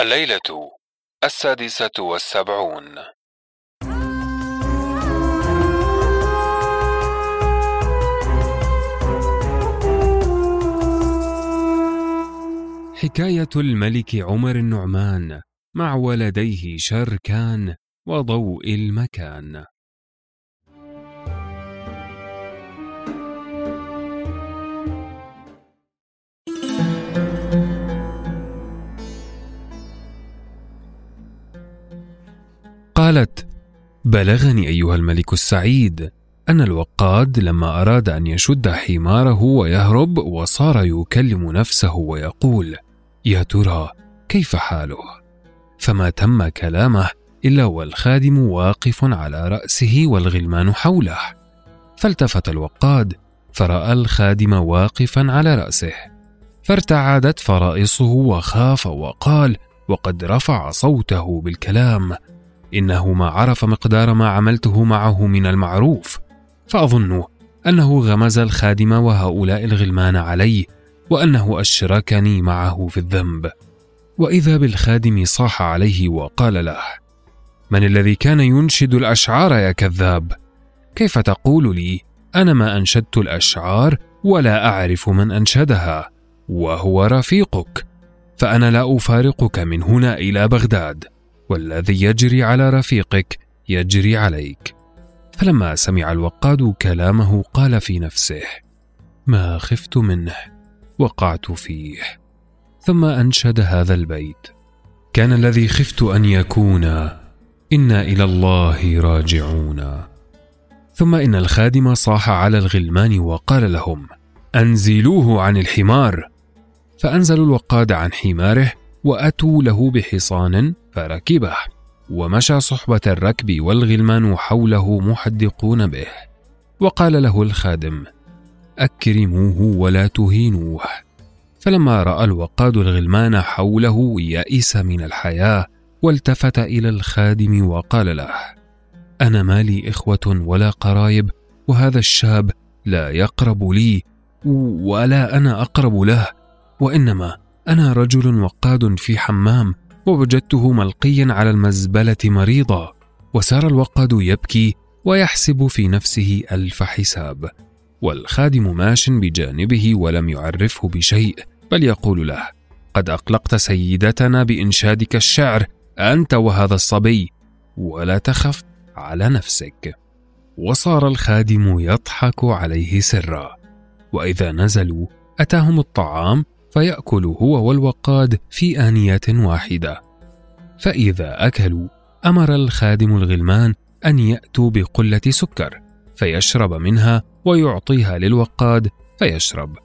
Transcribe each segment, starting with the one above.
الليلة السادسة والسبعون. حكاية الملك عمر النعمان مع ولديه شركان وضوء المكان. قالت بلغني أيها الملك السعيد أن الوقاد لما أراد أن يشد حماره ويهرب وصار يكلم نفسه ويقول يا ترى كيف حاله؟ فما تم كلامه إلا والخادم واقف على رأسه والغلمان حوله. فالتفت الوقاد فرأى الخادم واقفا على رأسه. فارتعدت فرائصه وخاف وقال وقد رفع صوته بالكلام إنه ما عرف مقدار ما عملته معه من المعروف فاظن أنه غمز الخادم وهؤلاء الغلمان علي وأنه أشركني معه في الذنب. وإذا بالخادم صاح عليه وقال له من الذي كان ينشد الأشعار يا كذاب؟ كيف تقول لي أنا ما أنشدت الأشعار ولا أعرف من أنشدها وهو رفيقك فأنا لا أفارقك من هنا إلى بغداد؟ والذي يجري على رفيقك يجري عليك. فلما سمع الوقاد كلامه قال في نفسه ما خفت منه وقعت فيه. ثم أنشد هذا البيت. كان الذي خفت أن يكون إنا إلى الله راجعون. ثم إن الخادم صاح على الغلمان وقال لهم أنزلوه عن الحمار. فانزلوا الوقاد عن حماره وأتوا له بحصان فركبه ومشى صحبه الركب والغلمان حوله محدقون به وقال له الخادم اكرموه ولا تهينوه فلما راى الوقاد الغلمان حوله يئس من الحياة والتفت إلى الخادم وقال له أنا ما لي اخوه ولا قرايب وهذا الشاب لا يقرب لي ولا أنا اقرب له وانما أنا رجل وقاد في حمام ووجدته ملقيا على المزبلة مريضا وسار الوقاد يبكي ويحسب في نفسه ألف حساب. والخادم ماش بجانبه ولم يعرفه بشيء بل يقول له قد أقلقت سيدتنا بإنشادك الشعر أنت وهذا الصبي ولا تخف على نفسك. وصار الخادم يضحك عليه سرا. وإذا نزلوا أتاهم الطعام فيأكل هو والوقاد في آنية واحدة. فإذا أكلوا أمر الخادم الغلمان أن يأتوا بقلة سكر فيشرب منها ويعطيها للوقاد فيشرب.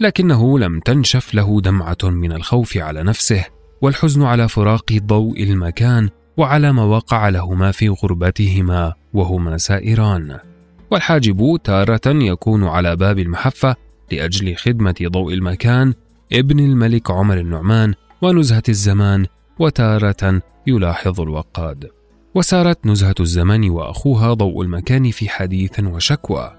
لكنه لم تنشف له دمعة من الخوف على نفسه والحزن على فراق ضوء المكان وعلى ما وقع لهما في غربتهما وهما سائران. والحاجب تارة يكون على باب المحفة لأجل خدمة ضوء المكان ابن الملك عمر النعمان ونزهة الزمان وتارة يلاحظ الوقاد. وسارت نزهة الزمان وأخوها ضوء المكان في حديث وشكوى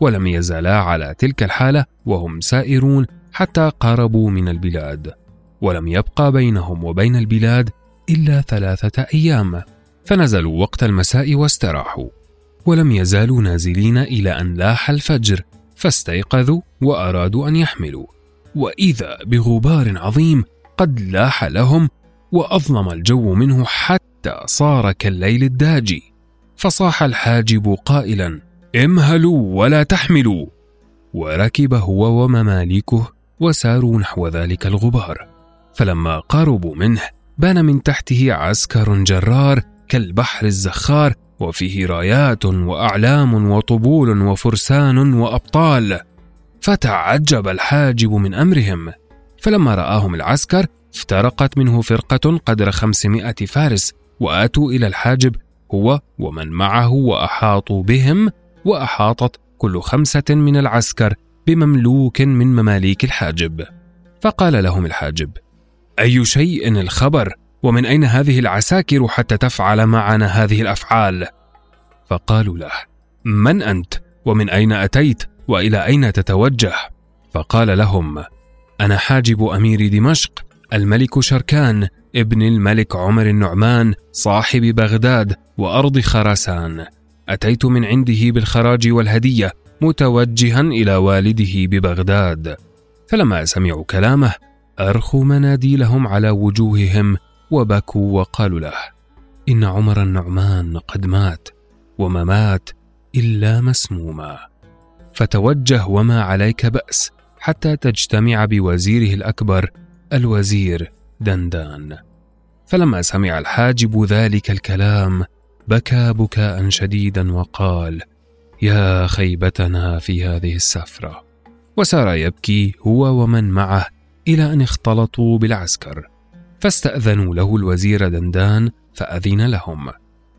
ولم يزالا على تلك الحالة وهم سائرون حتى قاربوا من البلاد. ولم يبقى بينهم وبين البلاد إلا ثلاثة أيام فنزلوا وقت المساء واستراحوا. ولم يزالوا نازلين إلى أن لاح الفجر فاستيقظوا وأرادوا أن يحملوا. وإذا بغبار عظيم قد لاح لهم وأظلم الجو منه حتى صار كالليل الداجي فصاح الحاجب قائلا امهلوا ولا تحملوا. وركب هو ومماليكه وساروا نحو ذلك الغبار. فلما قربوا منه بان من تحته عسكر جرار كالبحر الزخار وفيه رايات وأعلام وطبول وفرسان وأبطال. فتعجب الحاجب من أمرهم. فلما رآهم العسكر افترقت منه فرقة قدر خمسمائة فارس وآتوا إلى الحاجب هو ومن معه وأحاطوا بهم وأحاطت كل خمسة من العسكر بمملوك من مماليك الحاجب. فقال لهم الحاجب أي شيء الخبر؟ ومن أين هذه العساكر حتى تفعل معنا هذه الأفعال؟ فقالوا له من أنت؟ ومن أين أتيت؟ وإلى أين تتوجه؟ فقال لهم أنا حاجب أمير دمشق الملك شركان ابن الملك عمر النعمان صاحب بغداد وأرض خراسان. أتيت من عنده بالخراج والهدية متوجها إلى والده ببغداد. فلما سمعوا كلامه أرخوا مناديلهم على وجوههم وبكوا وقالوا له إن عمر النعمان قد مات وما مات إلا مسموما. فتوجه وما عليك بأس حتى تجتمع بوزيره الأكبر الوزير دندان. فلما سمع الحاجب ذلك الكلام بكى بكاء شديدا وقال يا خيبتنا في هذه السفرة. وسار يبكي هو ومن معه إلى أن اختلطوا بالعسكر. فاستأذنوا له الوزير دندان فأذن لهم.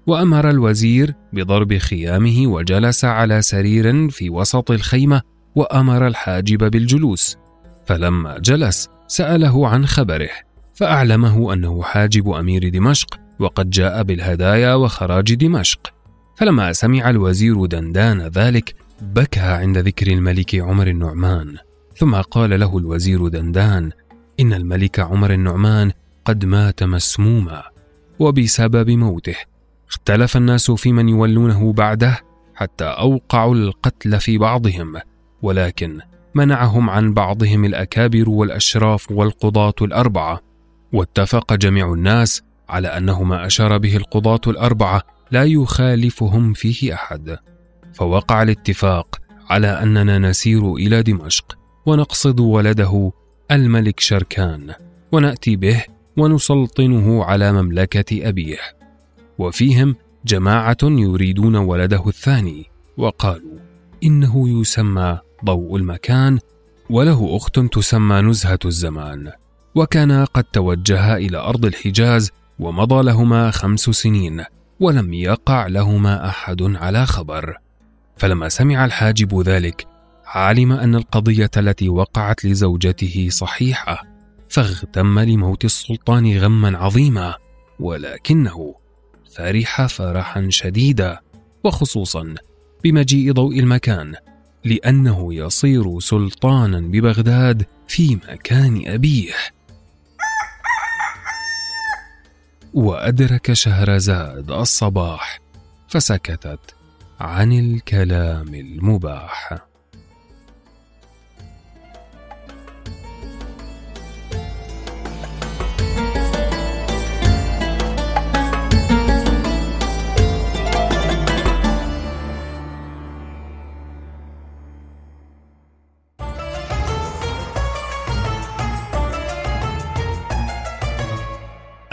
وأمر الوزير بضرب خيامه وجلس على سرير في وسط الخيمة وأمر الحاجب بالجلوس. فلما جلس سأله عن خبره فأعلمه أنه حاجب أمير دمشق وقد جاء بالهدايا وخراج دمشق. فلما سمع الوزير دندان ذلك بكى عند ذكر الملك عمر النعمان. ثم قال له الوزير دندان إن الملك عمر النعمان قد مات مسموما وبسبب موته اختلف الناس في من يولونه بعده حتى أوقعوا القتل في بعضهم ولكن منعهم عن بعضهم الأكابر والأشراف والقضاة الأربعة. واتفق جميع الناس على أنه ما أشار به القضاة الأربعة لا يخالفهم فيه أحد. فوقع الاتفاق على أننا نسير إلى دمشق ونقصد ولده الملك شركان ونأتي به ونسلطنه على مملكة أبيه. وفيهم جماعة يريدون ولده الثاني وقالوا إنه يسمى ضوء المكان وله أخت تسمى نزهة الزمان وكانا قد توجها إلى أرض الحجاز ومضى لهما خمس سنين ولم يقع لهما أحد على خبر. فلما سمع الحاجب ذلك علم أن القضية التي وقعت لزوجته صحيحة فاغتم لموت السلطان غما عظيما ولكنه فرح فرحا شديدا وخصوصا بمجيء ضوء المكان لأنه يصير سلطانا ببغداد في مكان أبيه. وأدرك شهرزاد الصباح فسكتت عن الكلام المباح.